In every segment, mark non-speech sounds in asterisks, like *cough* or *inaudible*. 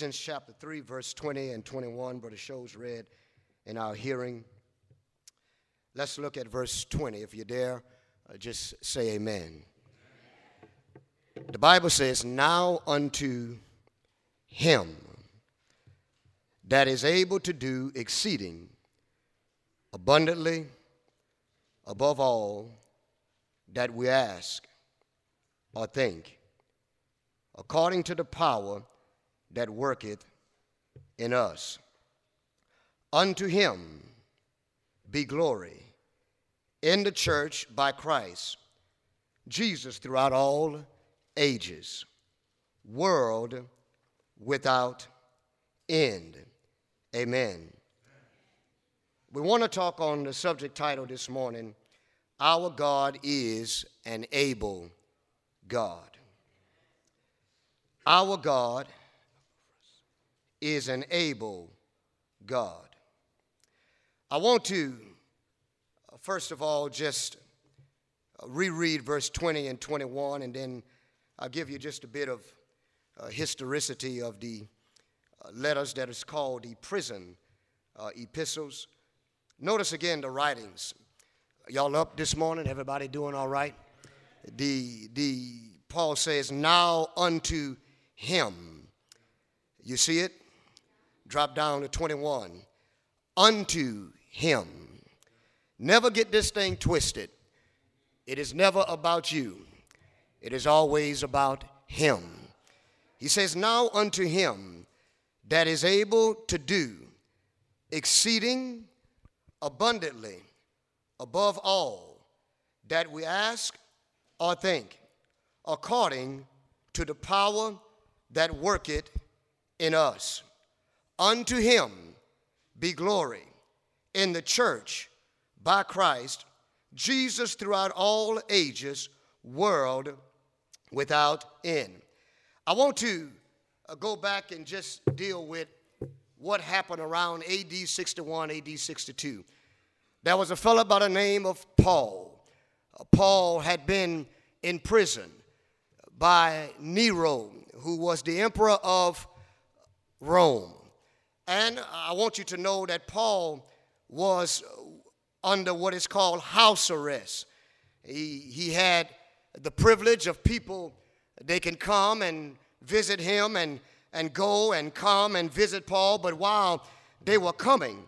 Ephesians chapter 3, verse 20 and 21, Brother Shows read in our hearing. Let's look at verse 20. If you're there, uh, just say amen. The Bible says, Now unto him that is able to do exceeding abundantly above all that we ask or think, according to the power that worketh in us. Unto him be glory in the church by Christ Jesus throughout all ages, world without end. Amen. We want to talk on the subject title this morning Our God is an able God. Our God is an able God. I want to, uh, first of all, just uh, reread verse 20 and 21, and then I'll give you just a bit of uh, historicity of the uh, letters that is called the prison uh, epistles. Notice again the writings. Y'all up this morning? Everybody doing all right? The, the Paul says, Now unto him. You see it? Drop down to 21. Unto him. Never get this thing twisted. It is never about you, it is always about him. He says, Now unto him that is able to do exceeding abundantly above all that we ask or think, according to the power that worketh in us. Unto him be glory in the church by Christ Jesus throughout all ages, world without end. I want to uh, go back and just deal with what happened around AD 61, AD 62. There was a fellow by the name of Paul. Uh, Paul had been in prison by Nero, who was the emperor of Rome. And I want you to know that Paul was under what is called house arrest. He, he had the privilege of people, they can come and visit him and, and go and come and visit Paul. But while they were coming,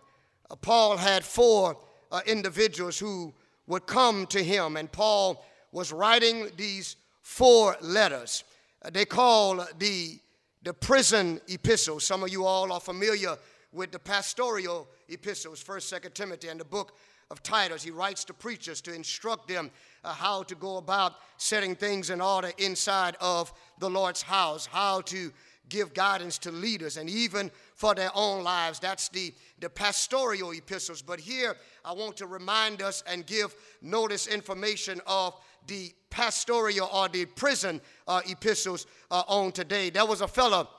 uh, Paul had four uh, individuals who would come to him, and Paul was writing these four letters. Uh, they call the, the prison epistles. Some of you all are familiar with the pastoral epistles, 1st, 2nd Timothy, and the book of Titus. He writes to preachers to instruct them uh, how to go about setting things in order inside of the Lord's house, how to give guidance to leaders, and even for their own lives. That's the, the pastoral epistles. But here, I want to remind us and give notice information of the pastoral or the prison uh, epistles uh, on today. There was a fellow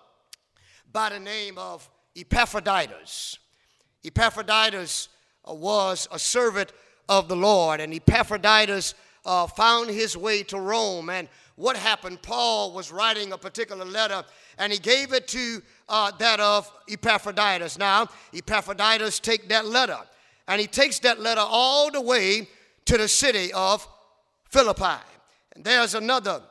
by the name of Epaphroditus. Epaphroditus uh, was a servant of the Lord, and Epaphroditus uh, found his way to Rome. And what happened? Paul was writing a particular letter, and he gave it to uh, that of Epaphroditus. Now, Epaphroditus take that letter, and he takes that letter all the way to the city of Philippi. And there's another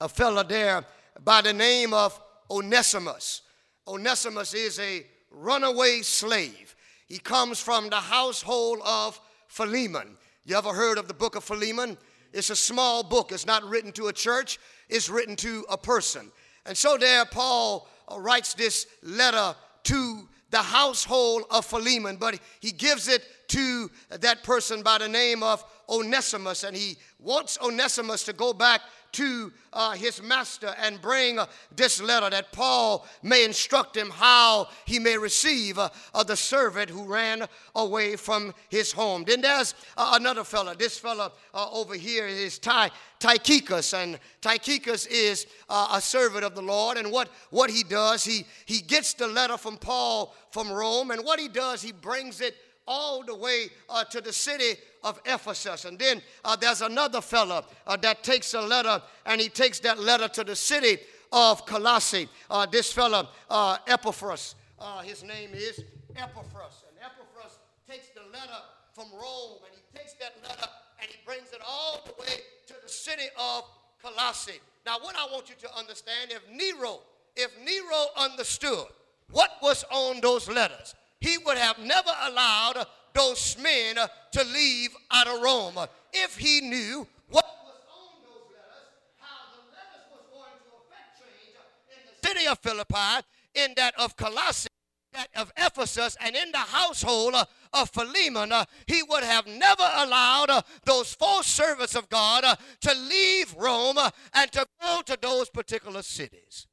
a fellow there by the name of Onesimus. Onesimus is a runaway slave. He comes from the household of Philemon. You ever heard of the book of Philemon? It's a small book. It's not written to a church, it's written to a person. And so there, Paul uh, writes this letter to the household of Philemon, but he gives it to that person by the name of Onesimus, and he wants Onesimus to go back to uh, his master and bring uh, this letter that Paul may instruct him how he may receive uh, the servant who ran away from his home. Then there's uh, another fellow. This fellow uh, over here is Ty, Tychicus, and Tychicus is uh, a servant of the Lord. And what, what he does, he, he gets the letter from Paul from Rome, and what he does, he brings it all the way uh, to the city of Ephesus. And then uh, there's another fellow uh, that takes a letter and he takes that letter to the city of Colossae. Uh, this fellow, uh, Epaphras, uh, his name is Epaphras. And Epaphras takes the letter from Rome and he takes that letter and he brings it all the way to the city of Colossae. Now, what I want you to understand, if Nero, if Nero understood what was on those letters, he would have never allowed those men to leave out of Rome. If he knew what was on those letters, how the letters was going to affect change in the city of Philippi, in that of Colossae, that of Ephesus, and in the household of Philemon, he would have never allowed those false servants of God to leave Rome and to go to those particular cities.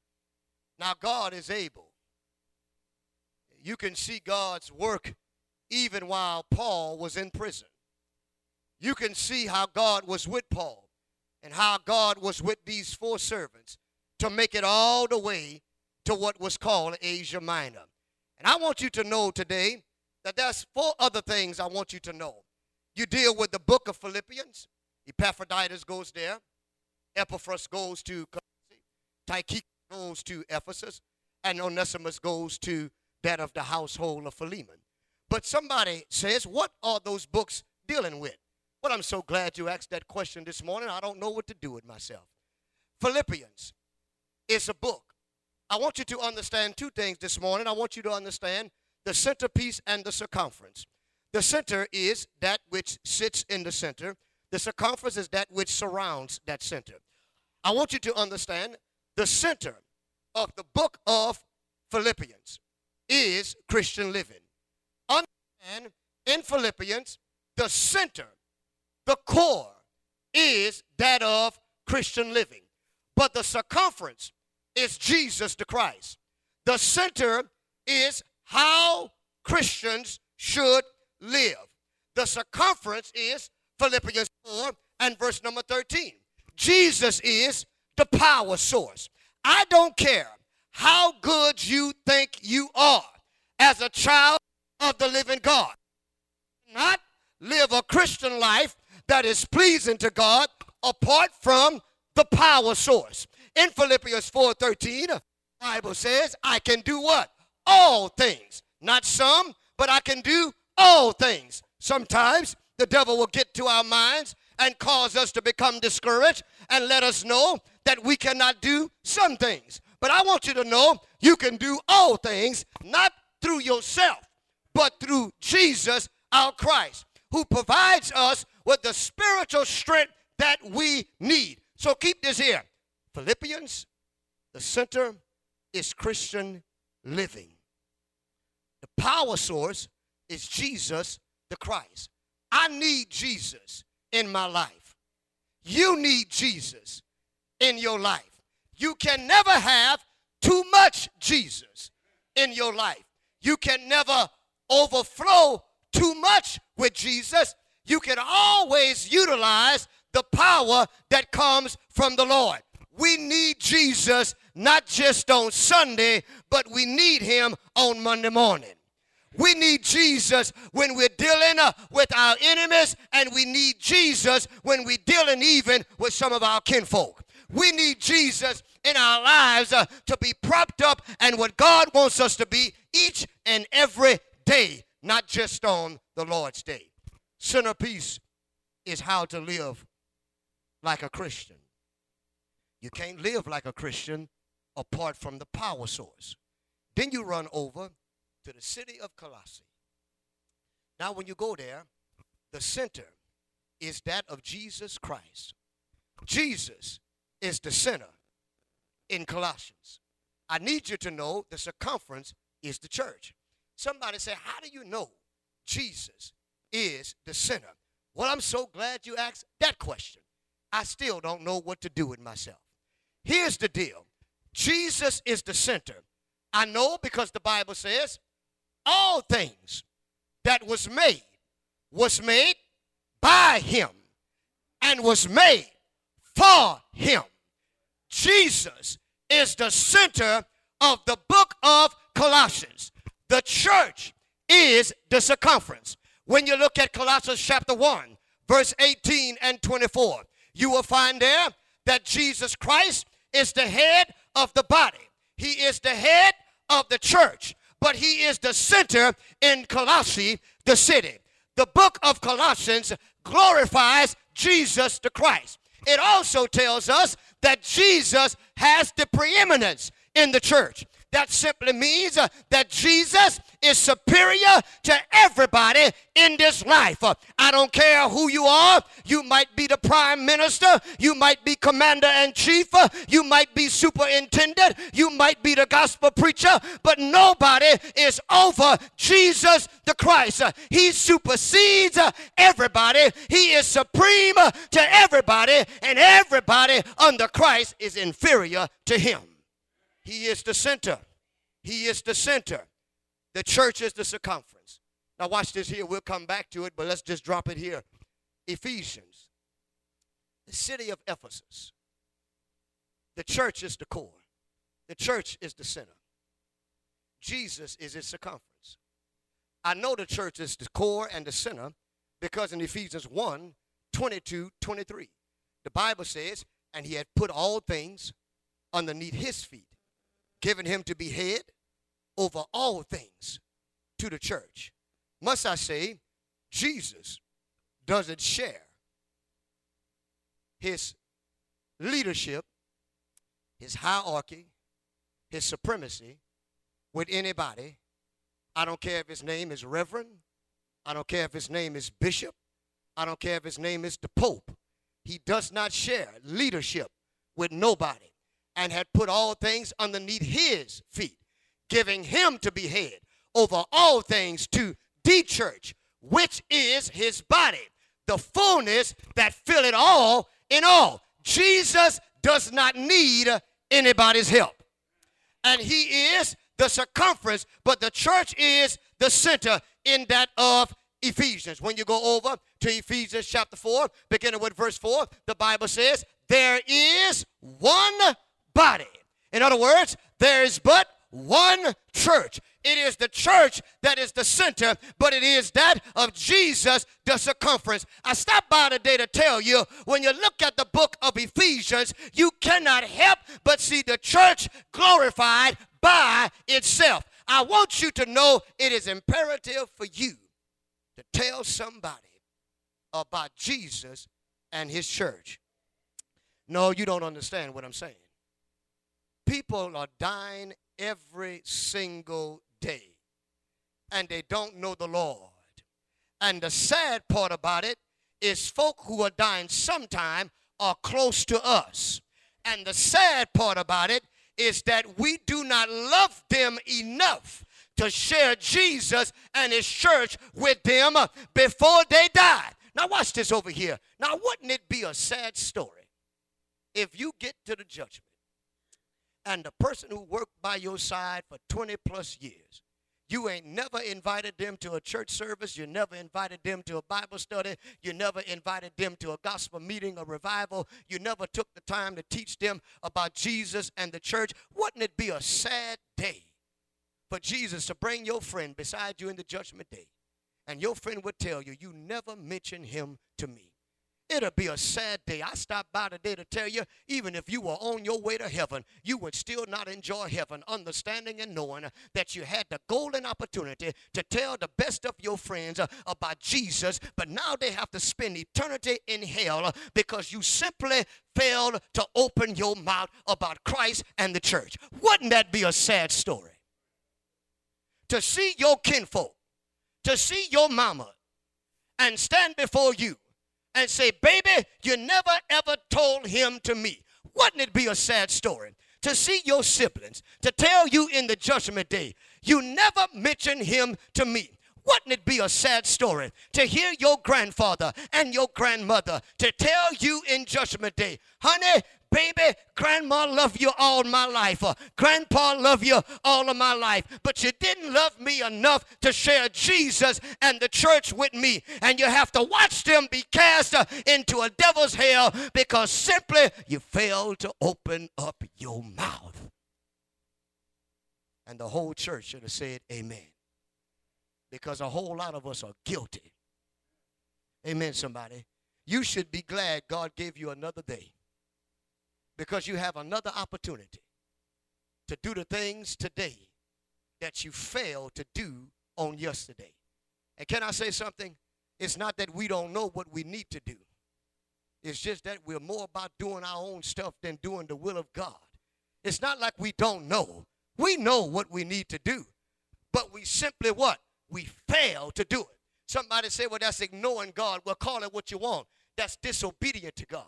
Now, God is able. You can see God's work even while Paul was in prison. You can see how God was with Paul and how God was with these four servants to make it all the way to what was called Asia Minor. And I want you to know today that there's four other things I want you to know. You deal with the book of Philippians. Epaphroditus goes there. Epaphras goes to Tychicus goes to Ephesus. And Onesimus goes to that of the household of Philemon. But somebody says, what are those books dealing with? Well, I'm so glad you asked that question this morning. I don't know what to do with myself. Philippians is a book. I want you to understand two things this morning. I want you to understand the centerpiece and the circumference. The center is that which sits in the center. The circumference is that which surrounds that center. I want you to understand the center of the book of Philippians is Christian living. Understand in Philippians, the center, the core is that of Christian living. But the circumference is Jesus the Christ. The center is how Christians should live. The circumference is Philippians 4 and verse number 13. Jesus is the power source. I don't care how good you think you are as a child of the living God. Not live a Christian life that is pleasing to God apart from the power source. In Philippians 4:13, Bible says, I can do what? all things. Not some, but I can do all things. Sometimes the devil will get to our minds and cause us to become discouraged and let us know that we cannot do some things. But I want you to know you can do all things, not through yourself, but through Jesus our Christ, who provides us with the spiritual strength that we need. So keep this here Philippians, the center is Christian living. The power source is Jesus the Christ. I need Jesus in my life. You need Jesus in your life. You can never have too much Jesus in your life. You can never overflow too much with Jesus. You can always utilize the power that comes from the Lord. We need Jesus not just on Sunday, but we need him on Monday morning. We need Jesus when we're dealing uh, with our enemies, and we need Jesus when we're dealing even with some of our kinfolk. We need Jesus in our lives uh, to be propped up and what God wants us to be each and every day, not just on the Lord's day. Centerpiece is how to live like a Christian. You can't live like a Christian apart from the power source. Then you run over to the city of Colossae. Now, when you go there, the center is that of Jesus Christ. Jesus is the center in Colossians. I need you to know the circumference is the church. Somebody say, How do you know Jesus is the center? Well, I'm so glad you asked that question. I still don't know what to do with myself. Here's the deal Jesus is the center. I know because the Bible says all things that was made was made by him and was made for him. Jesus is the center of the book of Colossians. The church is the circumference. When you look at Colossians chapter 1, verse 18 and 24, you will find there that Jesus Christ is the head of the body. He is the head of the church, but he is the center in Colossae, the city. The book of Colossians glorifies Jesus the Christ. It also tells us that Jesus has the preeminence in the church. That simply means uh, that Jesus is superior to everybody in this life. Uh, I don't care who you are. You might be the prime minister. You might be commander in chief. Uh, you might be superintendent. You might be the gospel preacher. But nobody is over Jesus the Christ. Uh, he supersedes uh, everybody. He is supreme uh, to everybody. And everybody under Christ is inferior to him. He is the center. He is the center. The church is the circumference. Now, watch this here. We'll come back to it, but let's just drop it here. Ephesians, the city of Ephesus. The church is the core, the church is the center. Jesus is its circumference. I know the church is the core and the center because in Ephesians 1 22 23, the Bible says, And he had put all things underneath his feet given him to be head over all things to the church. Must I say, Jesus doesn't share his leadership, his hierarchy, his supremacy with anybody. I don't care if his name is Reverend. I don't care if his name is Bishop. I don't care if his name is the Pope. He does not share leadership with nobody and had put all things underneath his feet, giving him to be head over all things to the church, which is his body, the fullness that fill it all in all. Jesus does not need anybody's help. And he is the circumference, but the church is the center in that of Ephesians. When you go over to Ephesians chapter 4, beginning with verse 4, the Bible says, There is one body. In other words, there is but one church. It is the church that is the center, but it is that of Jesus, the circumference. I stopped by today to tell you when you look at the book of Ephesians, you cannot help but see the church glorified by itself. I want you to know it is imperative for you to tell somebody about Jesus and his church. No, you don't understand what I'm saying. People are dying every single day, and they don't know the Lord. And the sad part about it is folk who are dying sometime are close to us. And the sad part about it is that we do not love them enough to share Jesus and his church with them before they die. Now, watch this over here. Now, wouldn't it be a sad story if you get to the judgment and the person who worked by your side for 20 plus years, you ain't never invited them to a church service. You never invited them to a Bible study. You never invited them to a gospel meeting, a revival. You never took the time to teach them about Jesus and the church. Wouldn't it be a sad day for Jesus to bring your friend beside you in the judgment day? And your friend would tell you, You never mentioned him to me. It'll be a sad day. I stopped by today to tell you, even if you were on your way to heaven, you would still not enjoy heaven, understanding and knowing that you had the golden opportunity to tell the best of your friends uh, about Jesus, but now they have to spend eternity in hell because you simply failed to open your mouth about Christ and the church. Wouldn't that be a sad story? To see your kinfolk, to see your mama, and stand before you and say, Baby, you never ever told him to me. Wouldn't it be a sad story? To see your siblings, to tell you in the judgment day, you never mentioned him to me. Wouldn't it be a sad story to hear your grandfather and your grandmother to tell you in judgment day, honey, baby, grandma loved you all my life. Uh, grandpa loved you all of my life. But you didn't love me enough to share Jesus and the church with me. And you have to watch them be cast uh, into a devil's hell because simply you failed to open up your mouth. And the whole church should have said, Amen. Because a whole lot of us are guilty. Amen, somebody. You should be glad God gave you another day because you have another opportunity to do the things today that you failed to do on yesterday. And can I say something? It's not that we don't know what we need to do. It's just that we're more about doing our own stuff than doing the will of God. It's not like we don't know. We know what we need to do. But we simply what? We fail to do it. Somebody say, well, that's ignoring God. Well, call it what you want. That's disobedient to God.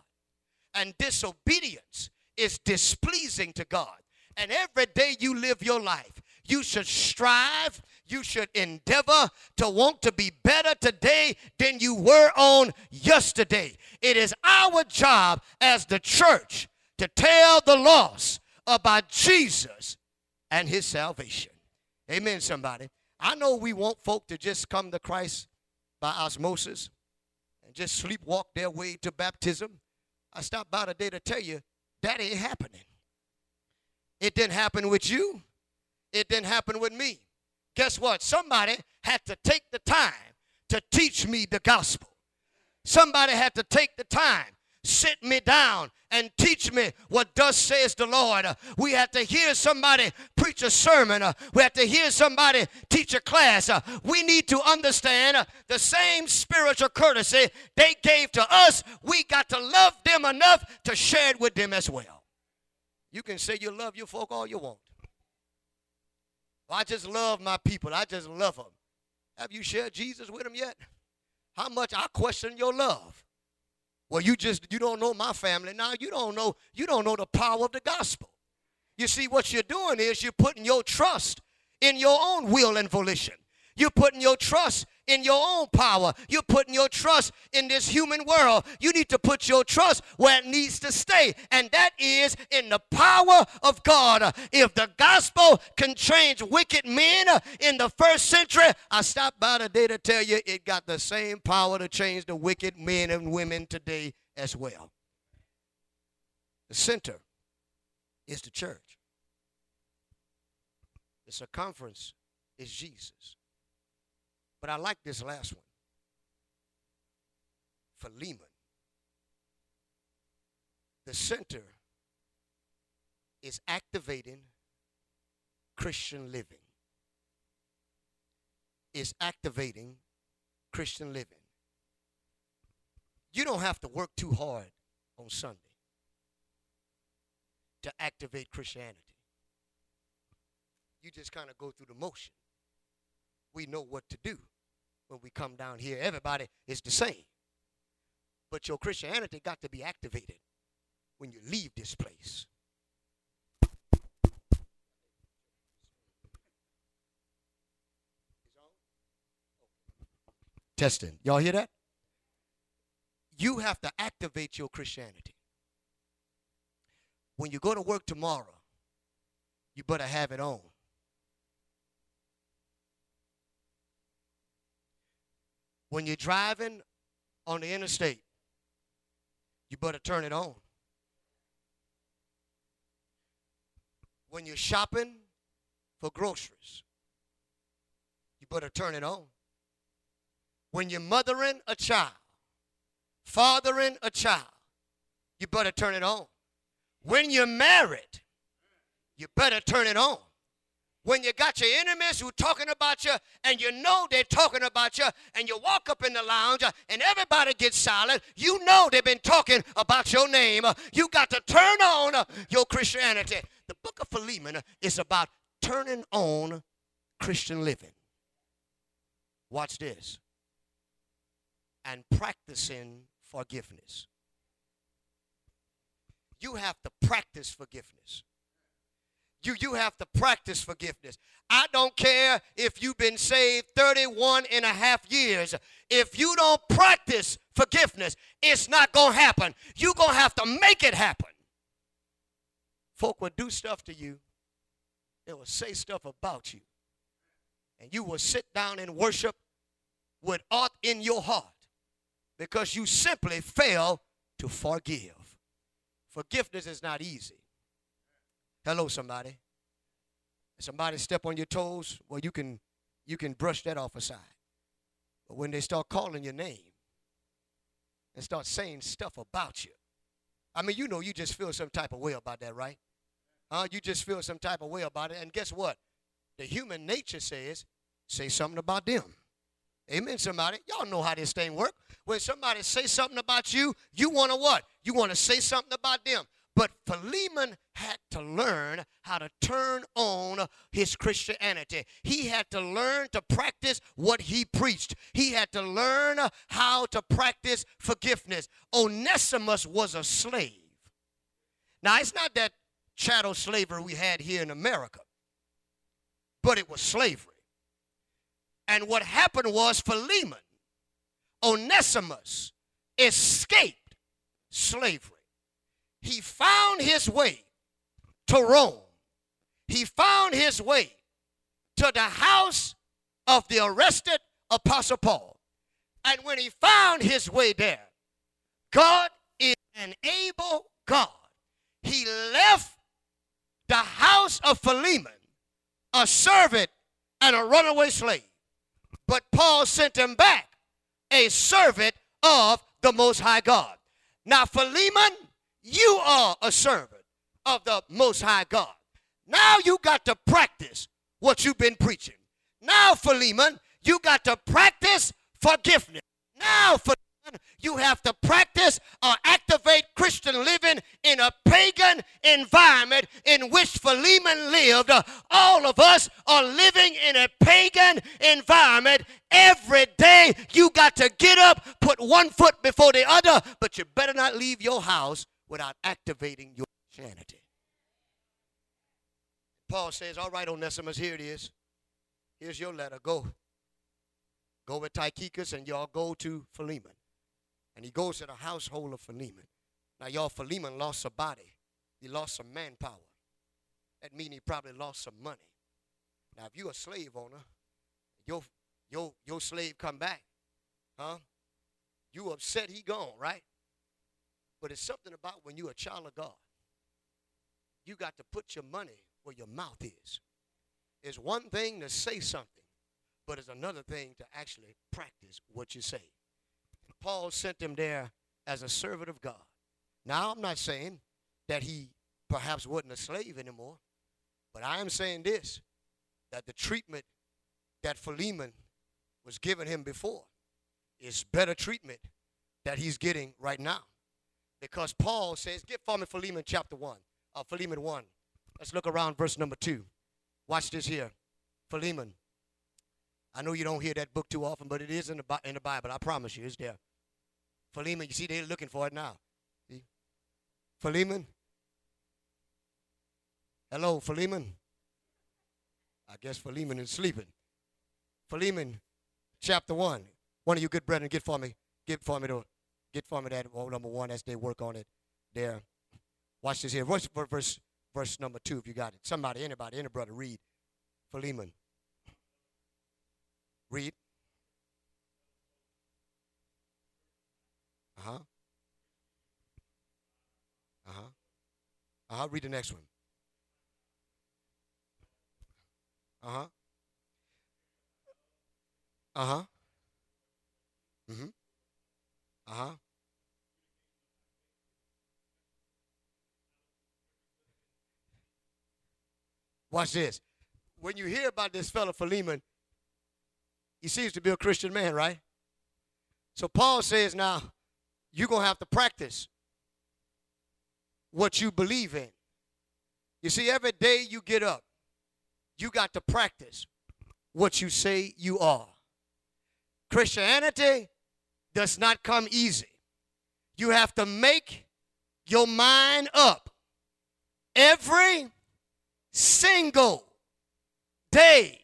And disobedience is displeasing to God. And every day you live your life, you should strive, you should endeavor to want to be better today than you were on yesterday. It is our job as the church to tell the lost about Jesus and his salvation. Amen, somebody. I know we want folk to just come to Christ by osmosis and just sleepwalk their way to baptism. I stopped by today to tell you that ain't happening. It didn't happen with you. It didn't happen with me. Guess what? Somebody had to take the time to teach me the gospel. Somebody had to take the time sit me down and teach me what thus says the Lord. we have to hear somebody preach a sermon. we have to hear somebody teach a class. we need to understand the same spiritual courtesy they gave to us. We got to love them enough to share it with them as well. You can say you love your folk all you want. I just love my people. I just love them. Have you shared Jesus with them yet? How much I question your love. Well, you just you don't know my family. Now you don't know you don't know the power of the gospel. You see, what you're doing is you're putting your trust in your own will and volition. You're putting your trust in your own power. You're putting your trust in this human world. You need to put your trust where it needs to stay, and that is in the power of God. If the gospel can change wicked men in the first century, I stopped by today to tell you it got the same power to change the wicked men and women today as well. The center is the church. The circumference is Jesus. But I like this last one. Philemon. The center is activating Christian living. Is activating Christian living. You don't have to work too hard on Sunday to activate Christianity. You just kind of go through the motion. We know what to do when we come down here. Everybody is the same. But your Christianity got to be activated when you leave this place. Testing. Y'all hear that? You have to activate your Christianity. When you go to work tomorrow, you better have it on. When you're driving on the interstate, you better turn it on. When you're shopping for groceries, you better turn it on. When you're mothering a child, fathering a child, you better turn it on. When you're married, you better turn it on when you got your enemies who talking about you and you know they're talking about you and you walk up in the lounge uh, and everybody gets silent you know they've been talking about your name uh, you got to turn on uh, your christianity. The book of philemon is about turning on christian living. Watch this. And practicing forgiveness. You have to practice forgiveness you, you have to practice forgiveness. I don't care if you've been saved 31 and a half years. If you don't practice forgiveness, it's not going to happen. You're going to have to make it happen. Folk will do stuff to you, they will say stuff about you, and you will sit down and worship with aught in your heart because you simply fail to forgive. Forgiveness is not easy. Hello, somebody. Somebody step on your toes, well, you can you can brush that off aside. But when they start calling your name and start saying stuff about you, I mean, you know, you just feel some type of way about that, right? Huh? You just feel some type of way about it. And guess what? The human nature says, say something about them. Amen, somebody. Y'all know how this thing works. When somebody say something about you, you want to what? You want to say something about them. But Philemon had to learn how to turn on his Christianity. He had to learn to practice what he preached. He had to learn how to practice forgiveness. Onesimus was a slave. Now, it's not that chattel slavery we had here in America, but it was slavery. And what happened was Philemon, Onesimus, escaped slavery he found his way to Rome. He found his way to the house of the arrested Apostle Paul. And when he found his way there, God is an able God. He left the house of Philemon, a servant and a runaway slave. But Paul sent him back, a servant of the Most High God. Now, Philemon you are a servant of the Most High God. Now you got to practice what you've been preaching. Now, Philemon, you got to practice forgiveness. Now, Philemon, you have to practice or activate Christian living in a pagan environment in which Philemon lived. All of us are living in a pagan environment. Every day you got to get up, put one foot before the other, but you better not leave your house without activating your Christianity. Paul says, All right, Onesimus, here it is. Here's your letter. Go. Go with Tychicus and y'all go to Philemon. And he goes to the household of Philemon. Now, y'all, Philemon lost a body. He lost some manpower. That means he probably lost some money. Now, if you're a slave owner, your, your, your slave come back, huh? You upset he gone, right? But it's something about when you're a child of God, you got to put your money where your mouth is. It's one thing to say something, but it's another thing to actually practice what you say. Paul sent him there as a servant of God. Now, I'm not saying that he perhaps wasn't a slave anymore, but I am saying this that the treatment that Philemon was giving him before is better treatment that he's getting right now. Because Paul says, get for me Philemon chapter 1, uh, Philemon 1. Let's look around verse number 2. Watch this here. Philemon. I know you don't hear that book too often, but it is in the, in the Bible. I promise you, it's there. Philemon, you see, they're looking for it now. See? Philemon. Hello, Philemon. I guess Philemon is sleeping. Philemon, chapter 1. One of you good brethren, get for me. Get for me the Get me that oh, number one as they work on it there. Watch this here. Verse, verse, verse number two, if you got it. Somebody, anybody, any brother, read. Philemon. Read. Uh huh. Uh huh. Uh huh. Read the next one. Uh huh. Uh huh. Mm hmm. Uh huh. Watch this. When you hear about this fellow Philemon, he seems to be a Christian man, right? So Paul says, now, you're going to have to practice what you believe in. You see, every day you get up, you got to practice what you say you are. Christianity does not come easy. You have to make your mind up every single day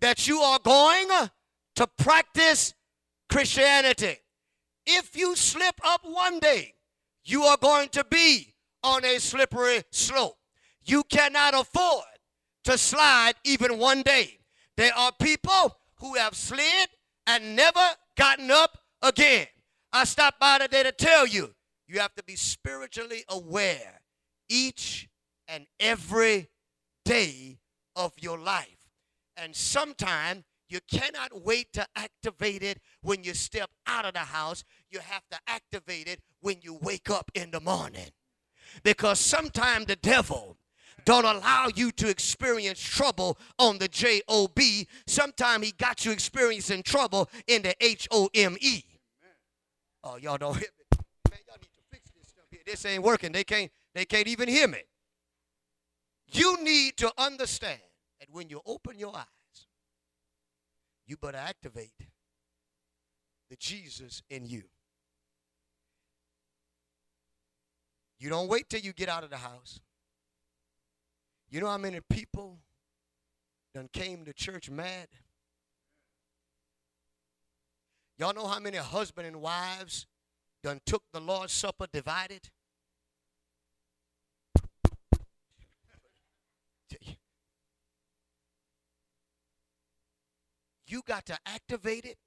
that you are going to practice Christianity. If you slip up one day, you are going to be on a slippery slope. You cannot afford to slide even one day. There are people who have slid and never gotten up again. I stopped by today to tell you, you have to be spiritually aware each and every day of your life. And sometimes you cannot wait to activate it when you step out of the house. You have to activate it when you wake up in the morning. Because sometimes the devil don't allow you to experience trouble on the J O B. Sometimes he got you experiencing trouble in the H O M E. Oh, y'all don't hear me. Man, y'all need to fix this stuff here. This ain't working. They can't, they can't even hear me. You need to understand that when you open your eyes, you better activate the Jesus in you. You don't wait till you get out of the house. You know how many people done came to church mad? Y'all know how many husband and wives done took the Lord's Supper divided? You got to activate it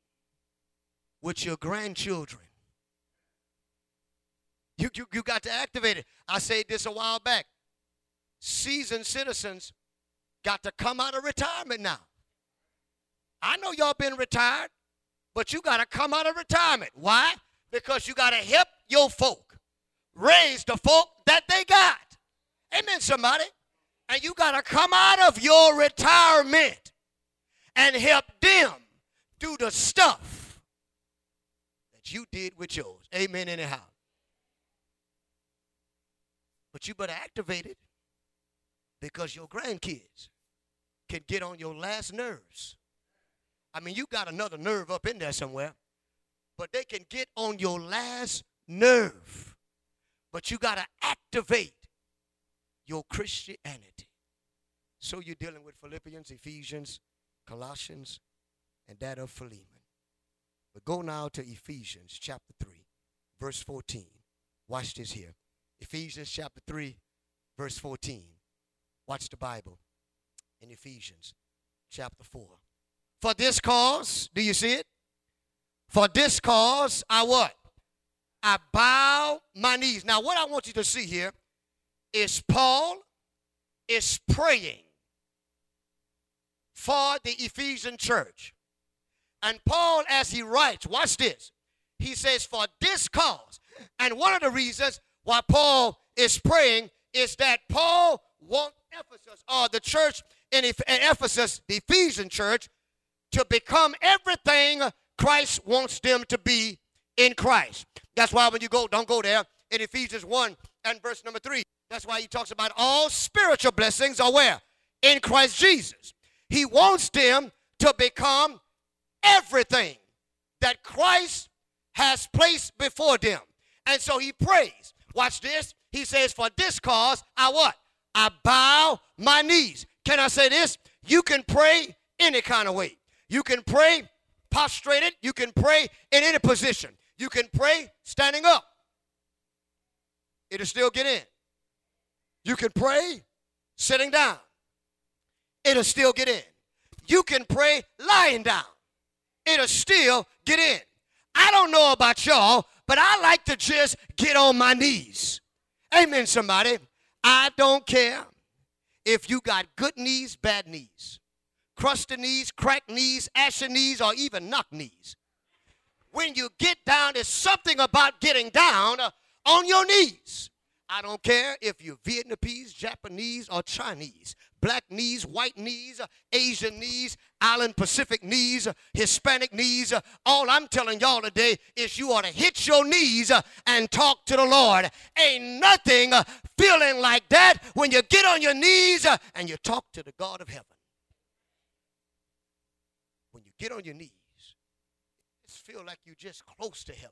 with your grandchildren. You, you, you got to activate it. I said this a while back. Seasoned citizens got to come out of retirement now. I know y'all been retired, but you got to come out of retirement. Why? Because you got to help your folk raise the folk that they got. Amen, somebody. And you got to come out of your retirement and help them do the stuff that you did with yours. Amen, anyhow. But you better activate it because your grandkids can get on your last nerves. I mean, you got another nerve up in there somewhere, but they can get on your last nerve. But you got to activate your Christianity. So you're dealing with Philippians, Ephesians, Colossians, and that of Philemon. But go now to Ephesians chapter 3, verse 14. Watch this here. Ephesians chapter 3, verse 14. Watch the Bible in Ephesians chapter 4. For this cause, do you see it? For this cause, I what? I bow my knees. Now, what I want you to see here is Paul is praying for the Ephesian church. And Paul, as he writes, watch this. He says, For this cause. And one of the reasons why Paul is praying is that Paul wants Ephesus, or the church in Ephesus, the Ephesian church, to become everything Christ wants them to be in Christ. That's why when you go, don't go there, in Ephesians 1 and verse number 3. That's why he talks about all spiritual blessings are where? In Christ Jesus. He wants them to become everything that Christ has placed before them. And so he prays. Watch this. He says, For this cause, I what? I bow my knees. Can I say this? You can pray any kind of way. You can pray prostrated. You can pray in any position. You can pray standing up. It'll still get in. You can pray sitting down. It'll still get in. You can pray lying down. It'll still get in. I don't know about y'all, but I like to just get on my knees. Amen, somebody. I don't care if you got good knees, bad knees, crusted knees, cracked knees, ashen knees, or even knock knees. When you get down, there's something about getting down uh, on your knees. I don't care if you're Vietnamese, Japanese, or Chinese, black knees, white knees, Asian knees, Island Pacific knees, Hispanic knees. All I'm telling y'all today is you ought to hit your knees and talk to the Lord. Ain't nothing feeling like that when you get on your knees and you talk to the God of heaven. When you get on your knees, it feel like you just close to heaven.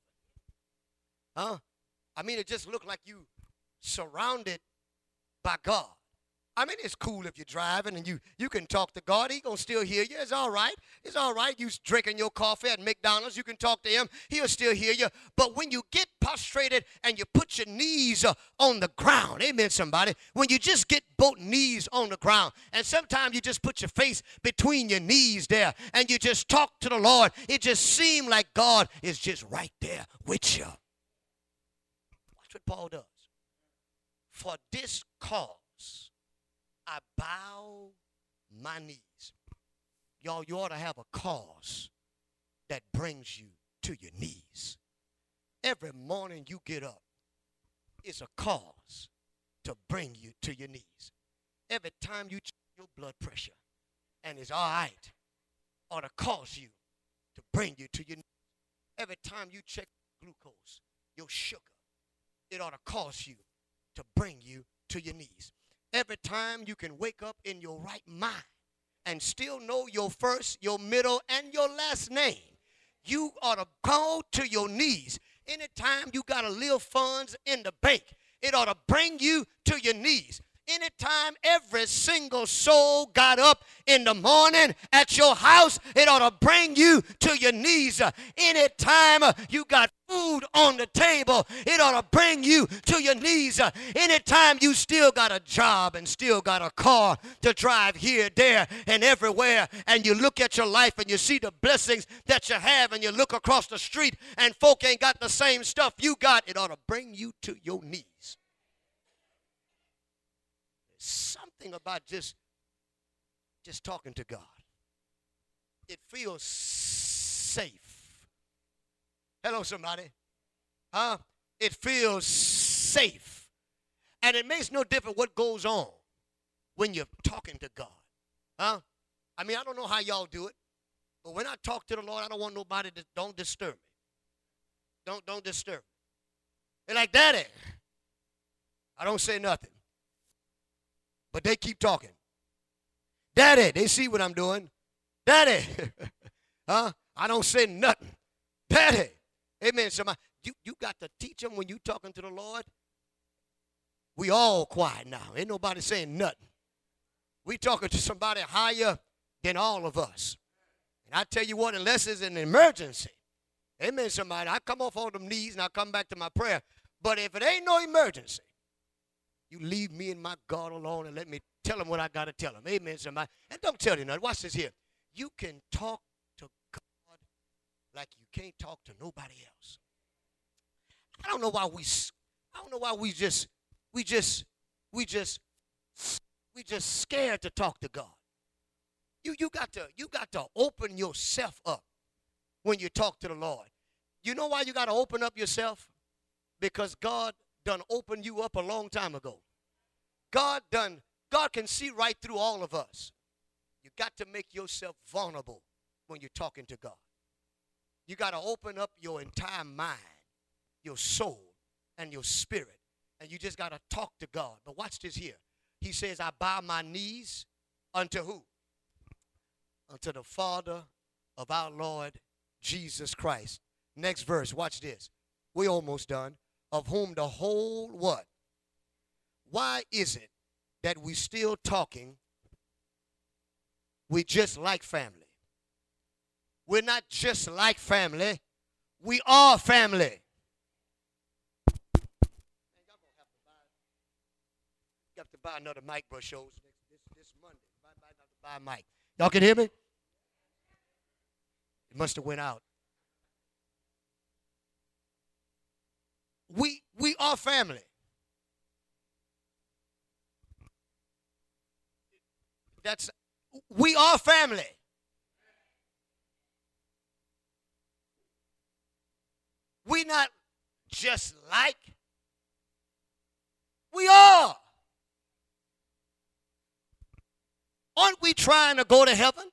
Huh? I mean, it just look like you surrounded by God. I mean, it's cool if you're driving and you, you can talk to God. He gonna still hear you. It's all right. It's all right. You drinking your coffee at McDonald's, you can talk to him. He'll still hear you. But when you get prostrated and you put your knees uh, on the ground, amen, somebody. When you just get both knees on the ground, and sometimes you just put your face between your knees there, and you just talk to the Lord, it just seems like God is just right there with you. Watch what Paul does. For this cause, I bow my knees. Y'all, you ought to have a cause that brings you to your knees. Every morning you get up, it's a cause to bring you to your knees. every time you check your blood pressure and it's all right, ought to cause you to bring you to your knees. every time you check glucose, your sugar, it ought to cause you to bring you to your knees. Every time you can wake up in your right mind and still know your first, your middle, and your last name, you ought to go to your knees. Anytime you got a little funds in the bank, it ought to bring you to your knees. Anytime every single soul got up in the morning at your house, it ought to bring you to your knees. Anytime you got food on the table, it ought to bring you to your knees. Anytime you still got a job and still got a car to drive here, there, and everywhere, and you look at your life and you see the blessings that you have, and you look across the street and folk ain't got the same stuff you got, it ought to bring you to your knees something about just just talking to God. It feels safe. Hello, somebody. Huh? It feels safe. And it makes no difference what goes on when you're talking to God. Huh? I mean, I don't know how y'all do it, but when I talk to the Lord, I don't want nobody to don't disturb me. Don't don't disturb me. They're like, Daddy. I don't say nothing. But they keep talking. Daddy, they see what I'm doing. Daddy, *laughs* huh? I don't say nothing. Daddy, amen. Somebody, you, you got to teach them when you talking to the Lord. We all quiet now. Ain't nobody saying nothing. We talking to somebody higher than all of us. And I tell you what, unless it's an emergency, amen, somebody, I come off on them knees and I come back to my prayer. But if it ain't no emergency, you leave me and my God alone and let me tell him what I got to tell him. Amen, somebody. And don't tell him nothing. Watch this here. You can talk to God like you can't talk to nobody else. I don't know why we I don't know why we just we just we just we just scared to talk to God. You you got to you got to open yourself up when you talk to the Lord. You know why you got to open up yourself? Because God done opened you up a long time ago. God done, God can see right through all of us. You got to make yourself vulnerable when you're talking to God. You got to open up your entire mind, your soul, and your spirit. And you just got to talk to God. But watch this here. He says, I bow my knees unto who? Unto the Father of our Lord Jesus Christ. Next verse, watch this. we almost done of whom the whole what? Why is it that we still talking? We just like family. We're not just like family. We are family. Have to buy another mic, bro. Shows this, this Monday. Buy, buy, buy a mic. Y'all can hear me? It must have went out. We we are family. That's we are family. We not just like we are. Aren't we trying to go to heaven?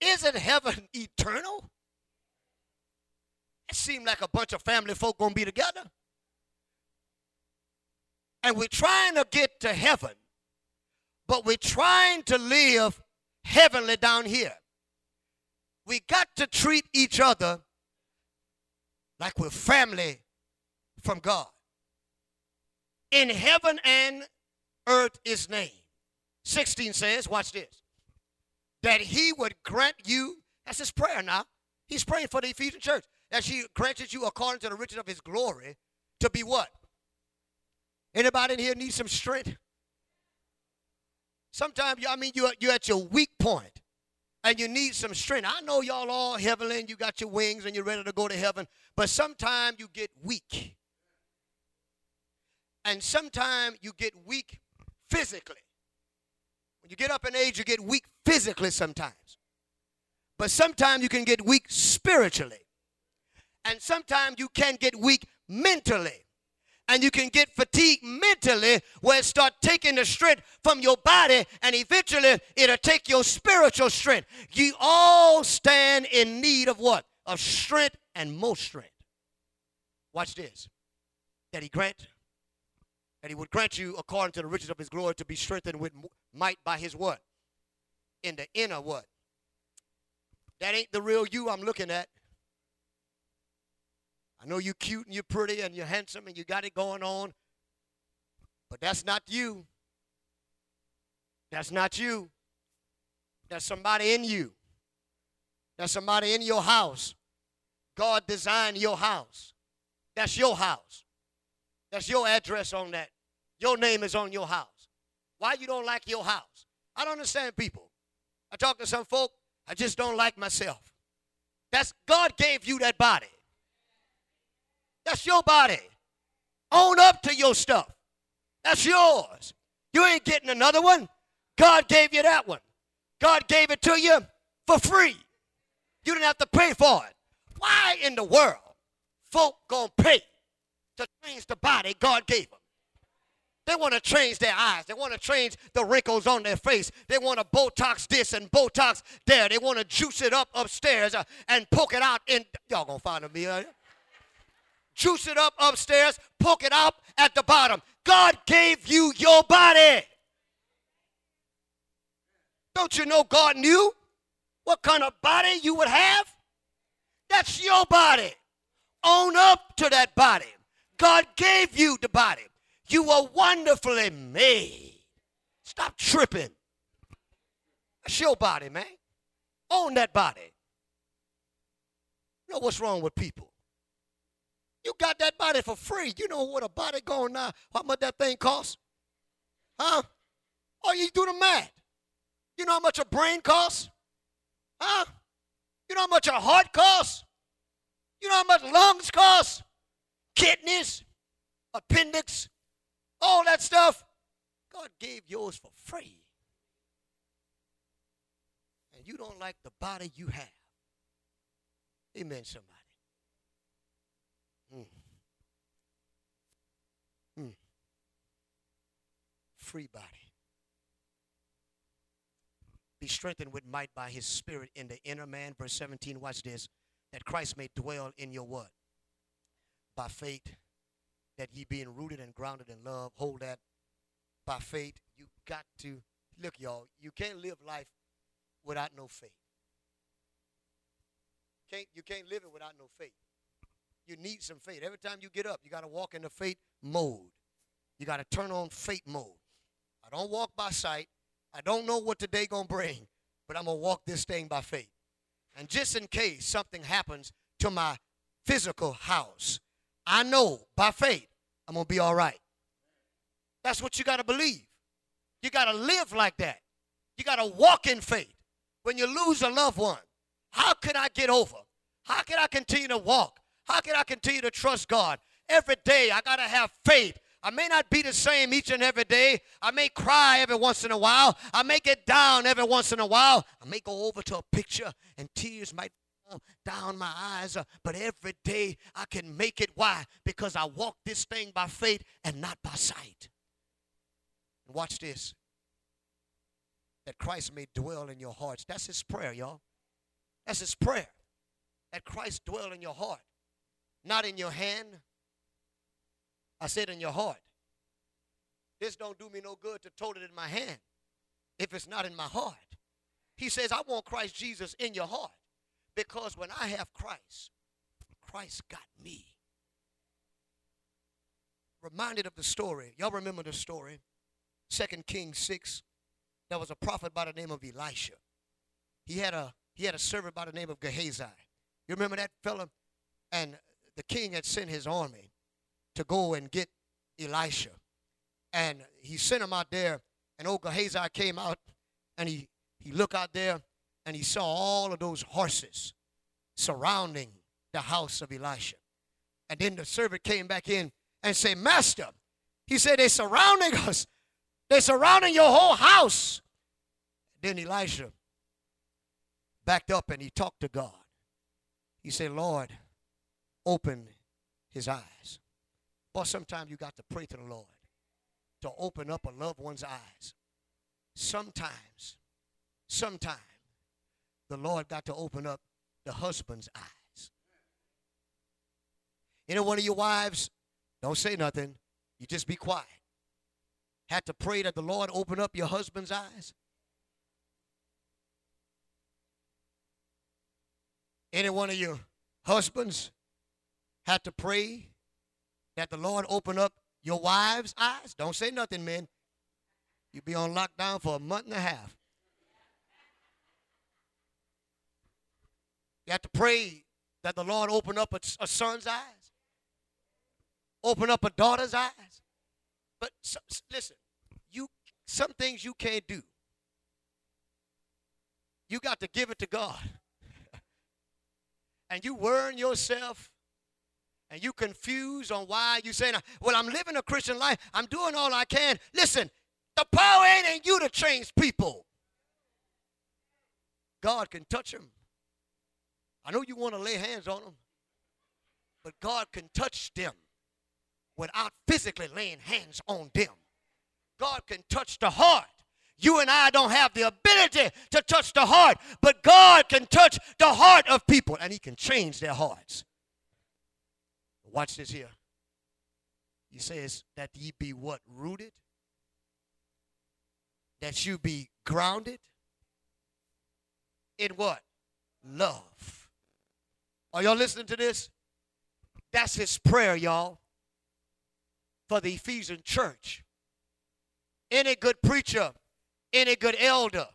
Isn't heaven *laughs* eternal? It seemed like a bunch of family folk gonna be together. And we're trying to get to heaven, but we're trying to live heavenly down here. We got to treat each other like we're family from God. In heaven and earth is name. 16 says, watch this, that he would grant you, that's his prayer now. He's praying for the Ephesian church that she granted you according to the riches of his glory to be what? Anybody in here need some strength? Sometimes, I mean, you're, you're at your weak point and you need some strength. I know y'all all heavenly and you got your wings and you're ready to go to heaven, but sometimes you get weak. And sometimes you get weak physically. When you get up in age, you get weak physically sometimes. But sometimes you can get weak spiritually. And sometimes you can get weak mentally. and you can get fatigued mentally where it start taking the strength from your body and eventually it'll take your spiritual strength. You all stand in need of what? Of strength and more strength. Watch this. That he grant that he would grant you according to the riches of his glory to be strengthened with might by his what? In the inner what? That ain't the real you I'm looking at. I know you're cute and you're pretty and you're handsome and you got it going on, but that's not you. That's not you. That's somebody in you. That's somebody in your house. God designed your house. That's your house. That's your address on that. Your name is on your house. Why you don't like your house? I don't understand people. I talk to some folk, I just don't like myself. That's God gave you that body. That's your body. Own up to your stuff. That's yours. You ain't getting another one. God gave you that one. God gave it to you for free. You didn't have to pay for it. Why in the world folk gonna pay to change the body God gave them? They want to change their eyes. They want to change the wrinkles on their face. They want to Botox this and Botox there. They want to juice it up upstairs uh, and poke it out in. Y'all gonna find me, uh, juice it up upstairs, poke it up at the bottom. God gave you your body. Don't you know God knew what kind of body you would have? That's your body. Own up to that body. God gave you the body. You were wonderfully made. Stop tripping. That's your body, man. Own that body. You know what's wrong with people? You got that body for free. You know what a body going now, how much that thing costs? Huh? Oh, you do the math. You know how much a brain costs? Huh? You know how much a heart costs? You know how much lungs cost? Kidneys, appendix, all that stuff. God gave yours for free. And you don't like the body you have. Amen, somebody. Mm. Mm. Free body. Be strengthened with might by his spirit in the inner man. Verse 17, watch this. That Christ may dwell in your what? By faith. That ye being rooted and grounded in love. Hold that by faith. You got to, look, y'all, you can't live life without no faith. Can't, you can't live it without no faith you need some faith. Every time you get up, you got to walk in the faith mode. You got to turn on faith mode. I don't walk by sight. I don't know what today going to bring, but I'm going to walk this thing by faith. And just in case something happens to my physical house, I know by faith I'm going to be all right. That's what you got to believe. You got to live like that. You got to walk in faith. When you lose a loved one, how can I get over? How can I continue to walk? How can I continue to trust God? Every day I got to have faith. I may not be the same each and every day. I may cry every once in a while. I may get down every once in a while. I may go over to a picture and tears might down my eyes. Uh, but every day I can make it. Why? Because I walk this thing by faith and not by sight. Watch this. That Christ may dwell in your hearts. That's his prayer, y'all. That's his prayer. That Christ dwell in your heart not in your hand. I said in your heart. This don't do me no good to tote it in my hand if it's not in my heart. He says, I want Christ Jesus in your heart because when I have Christ, Christ got me. Reminded of the story. Y'all remember the story? Second Kings 6. There was a prophet by the name of Elisha. He had a he had a servant by the name of Gehazi. You remember that fella? And the king had sent his army to go and get Elisha. And he sent him out there, and old Gehazi came out, and he, he looked out there, and he saw all of those horses surrounding the house of Elisha. And then the servant came back in and said, Master, he said, they're surrounding us. They're surrounding your whole house. Then Elisha backed up and he talked to God. He said, Lord, open his eyes. Or sometimes you got to pray to the Lord to open up a loved one's eyes. Sometimes, sometimes the Lord got to open up the husband's eyes. Any one of your wives, don't say nothing. You just be quiet. Had to pray that the Lord open up your husband's eyes. Any one of your husbands had to pray that the Lord open up your wife's eyes? Don't say nothing, men. You'll be on lockdown for a month and a half. You have to pray that the Lord open up a, a son's eyes, open up a daughter's eyes. But so, listen, you some things you can't do. You got to give it to God. *laughs* and you worrying yourself and you confused on why you saying, well, I'm living a Christian life. I'm doing all I can. Listen, the power ain't in you to change people. God can touch them. I know you want to lay hands on them, but God can touch them without physically laying hands on them. God can touch the heart. You and I don't have the ability to touch the heart, but God can touch the heart of people and He can change their hearts. Watch this here. He says that ye be what? Rooted? That you be grounded in what? Love. Are y'all listening to this? That's his prayer, y'all, for the Ephesian church. Any good preacher, any good elder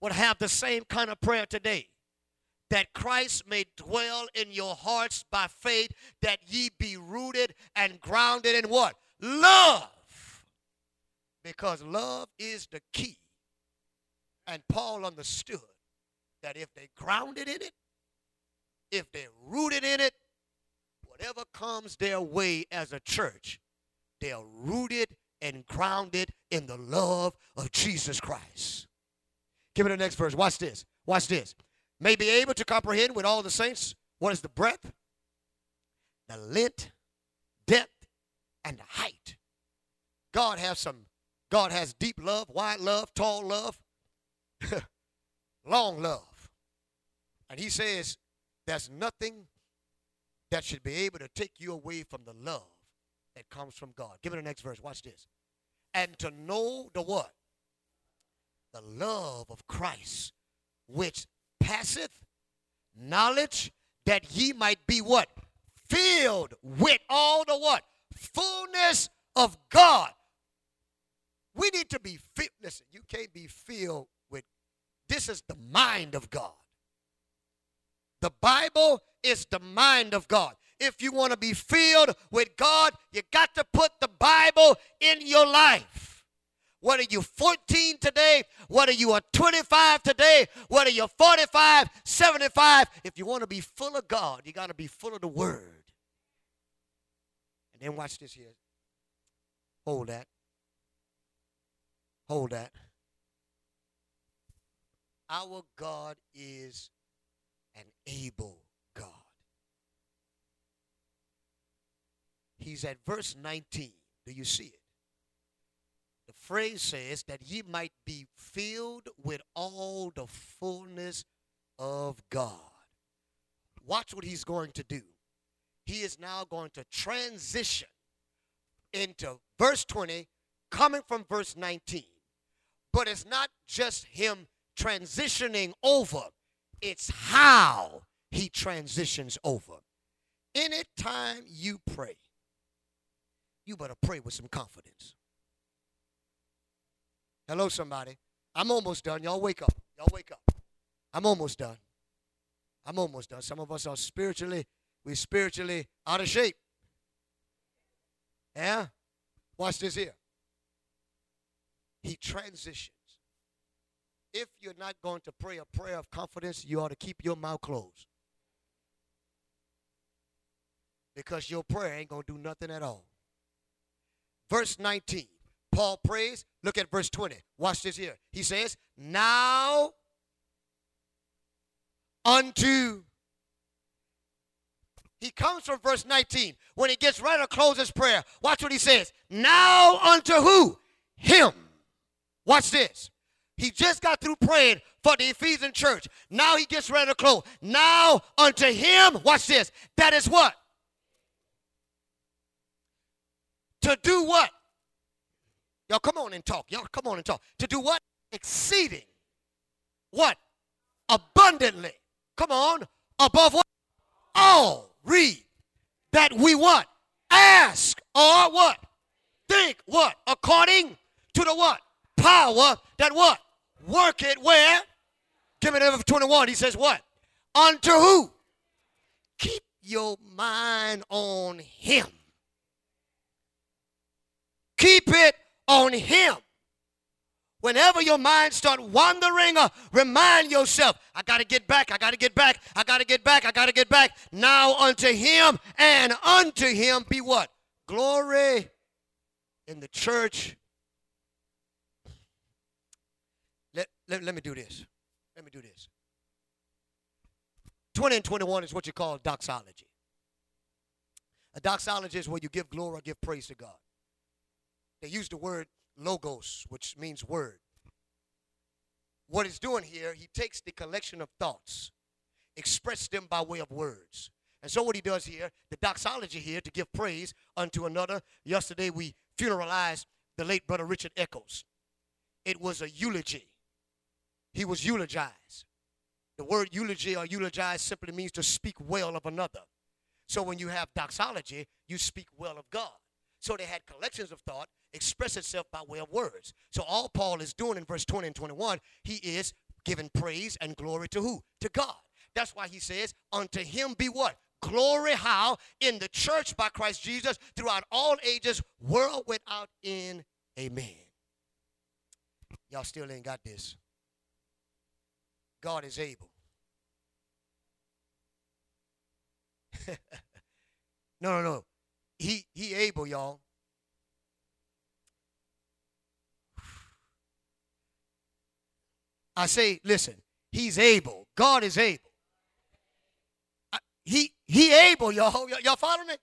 would have the same kind of prayer today that Christ may dwell in your hearts by faith, that ye be rooted and grounded in what? Love. Because love is the key. And Paul understood that if they grounded in it, if they're rooted in it, whatever comes their way as a church, they're rooted and grounded in the love of Jesus Christ. Give me the next verse. Watch this. Watch this may be able to comprehend with all the saints what is the breadth, the length, depth, and the height. God has some, God has deep love, wide love, tall love, *laughs* long love. And he says there's nothing that should be able to take you away from the love that comes from God. Give me the next verse. Watch this. And to know the what? The love of Christ, which passeth knowledge that ye might be what? Filled with all the what? Fullness of God. We need to be filled. Listen, you can't be filled with, this is the mind of God. The Bible is the mind of God. If you want to be filled with God, you got to put the Bible in your life. Whether you're 14 today, whether you are 25 today, whether you're 45, 75, if you want to be full of God, you got to be full of the Word. And then watch this here. Hold that. Hold that. Our God is an able God. He's at verse 19. Do you see it? Phrase says that ye might be filled with all the fullness of God. Watch what he's going to do. He is now going to transition into verse 20, coming from verse 19. But it's not just him transitioning over, it's how he transitions over. Anytime you pray, you better pray with some confidence. Hello, somebody. I'm almost done. Y'all wake up. Y'all wake up. I'm almost done. I'm almost done. Some of us are spiritually, we're spiritually out of shape. Yeah? Watch this here. He transitions. If you're not going to pray a prayer of confidence, you ought to keep your mouth closed. Because your prayer ain't going to do nothing at all. Verse 19. Paul prays. Look at verse 20. Watch this here. He says, Now unto he comes from verse 19. When he gets ready to close his prayer, watch what he says. Now unto who? Him. Watch this. He just got through praying for the Ephesian church. Now he gets ready to close. Now unto him, watch this. That is what? To do what? Y'all come on and talk. Y'all come on and talk. To do what? Exceeding. What? Abundantly. Come on. Above what? All. Read. That we what? Ask or what? Think what? According to the what? Power that what? Work it where? Give me number 21. He says what? Unto who? Keep your mind on him. Keep it on him. Whenever your mind start wandering, uh, remind yourself, I got to get back, I got to get back, I got to get back, I got to get back. Now unto him and unto him be what? Glory in the church. Let, let, let me do this. Let me do this. 20 and 21 is what you call doxology. A doxology is where you give glory or give praise to God. They use the word logos, which means word. What he's doing here, he takes the collection of thoughts, express them by way of words. And so what he does here, the doxology here, to give praise unto another. Yesterday we funeralized the late brother Richard Eccles. It was a eulogy. He was eulogized. The word eulogy or eulogize simply means to speak well of another. So when you have doxology, you speak well of God. So they had collections of thought express itself by way of words. So all Paul is doing in verse 20 and 21, he is giving praise and glory to who? To God. That's why he says, unto him be what? Glory how? In the church by Christ Jesus throughout all ages, world without end. Amen. Y'all still ain't got this. God is able. *laughs* no, no, no. He he able, y'all. I say, listen, he's able. God is able. I, he he able, y'all. Y'all follow me?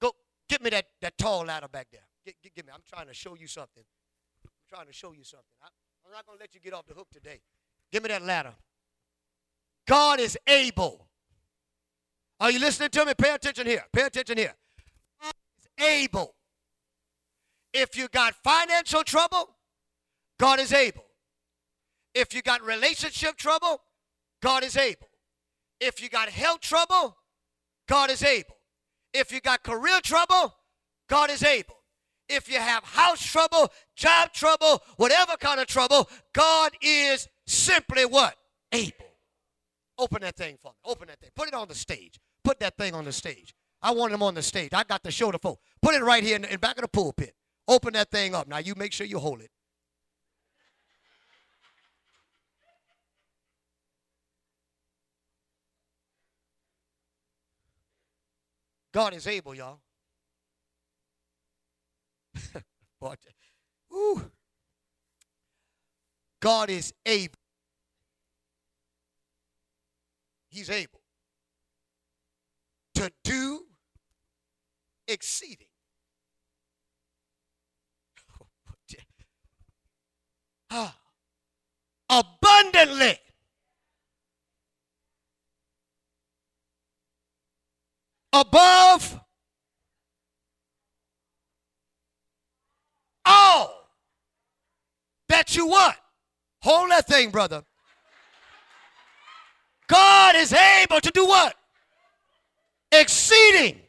Go get me that, that tall ladder back there. Get, get, get me. I'm trying to show you something. I'm trying to show you something. I, I'm not going to let you get off the hook today. Give me that ladder. God is able. Are you listening to me? Pay attention here. Pay attention here. God is able. If you got financial trouble, God is able. If you got relationship trouble, God is able. If you got health trouble, God is able. If you got career trouble, God is able. If you have house trouble, job trouble, whatever kind of trouble, God is simply what? Able. Open that thing for me. Open that thing. Put it on the stage. Put that thing on the stage. I want him on the stage. I got the show to folk. Put it right here in the in back of the pulpit. Open that thing up. Now you make sure you hold it. God is able, y'all. *laughs* but, ooh. God is able. He's able to do exceeding. *laughs* Ah. abundantly above all that you want. Hold that thing, brother. God is able to do what? Exceeding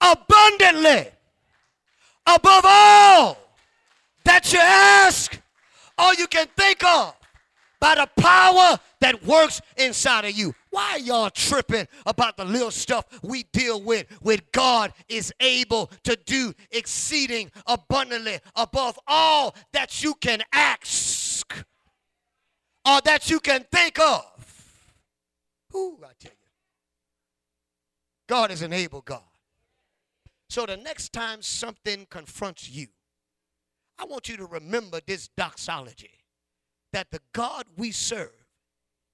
abundantly above all that you ask or you can think of by the power that works inside of you. Why y'all tripping about the little stuff we deal with? With God is able to do exceeding abundantly above all that you can ask or that you can think of. Who I tell you. God is an able God. So the next time something confronts you, I want you to remember this doxology that the God we serve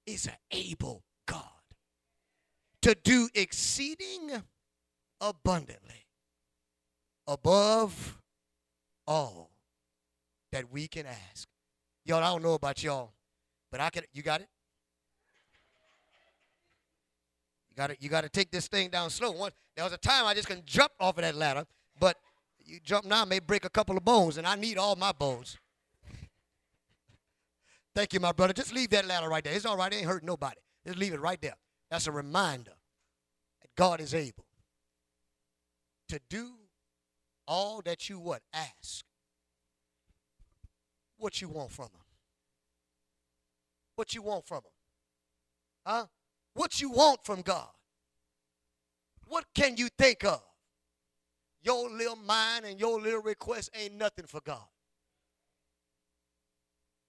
is an able God to do exceeding abundantly above all that we can ask. Y'all, I don't know about y'all, but I can. You got it. You got to. You got to take this thing down slow. One, there was a time I just couldn't jump off of that ladder, but you jump now may break a couple of bones, and I need all my bones. Thank you, my brother. Just leave that ladder right there. It's all right. It ain't hurt nobody. Just leave it right there. That's a reminder that God is able to do all that you what ask. What you want from him? What you want from him? Huh? What you want from God? What can you think of? Your little mind and your little request ain't nothing for God.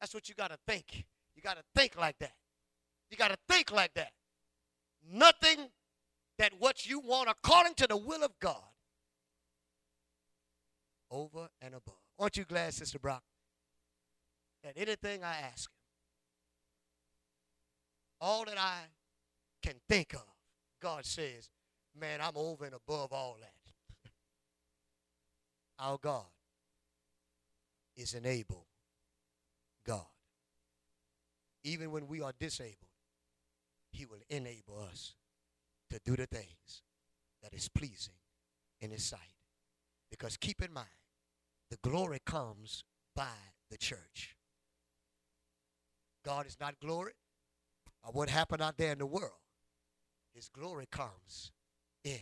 That's what you got to think. You got to think like that. You got to think like that. Nothing that what you want according to the will of God over and above. Aren't you glad, Sister Brock, that anything I ask Him, all that I can think of, God says, man, I'm over and above all that. *laughs* Our God is an able God. Even when we are disabled, He will enable us to do the things that is pleasing in His sight. Because keep in mind, the glory comes by the church. God is not glory or what happened out there in the world. His glory comes in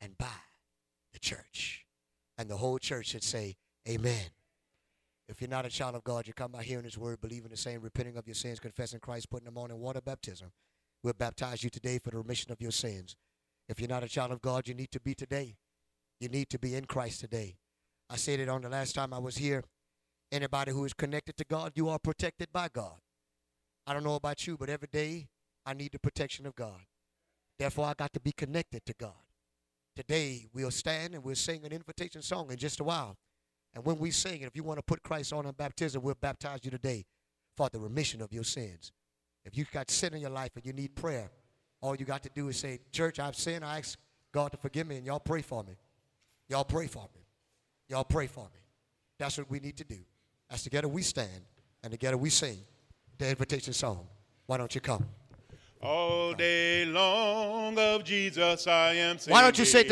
and by the church. And the whole church should say, Amen. If you're not a child of God, you come by hearing His word, believing the same, repenting of your sins, confessing Christ, putting them on in water baptism. We'll baptize you today for the remission of your sins. If you're not a child of God, you need to be today. You need to be in Christ today. I said it on the last time I was here. Anybody who is connected to God, you are protected by God. I don't know about you, but every day I need the protection of God. Therefore, I got to be connected to God. Today, we'll stand and we'll sing an invitation song in just a while. And when we sing it, if you want to put Christ on in baptism, we'll baptize you today for the remission of your sins. If you've got sin in your life and you need prayer, all you got to do is say, Church, I've sinned. I ask God to forgive me, and y'all pray for me. Y'all pray for me. Y'all pray for me. That's what we need to do. As together we stand and together we sing the invitation song. Why don't you come? All day long of Jesus I am singing. Why don't you say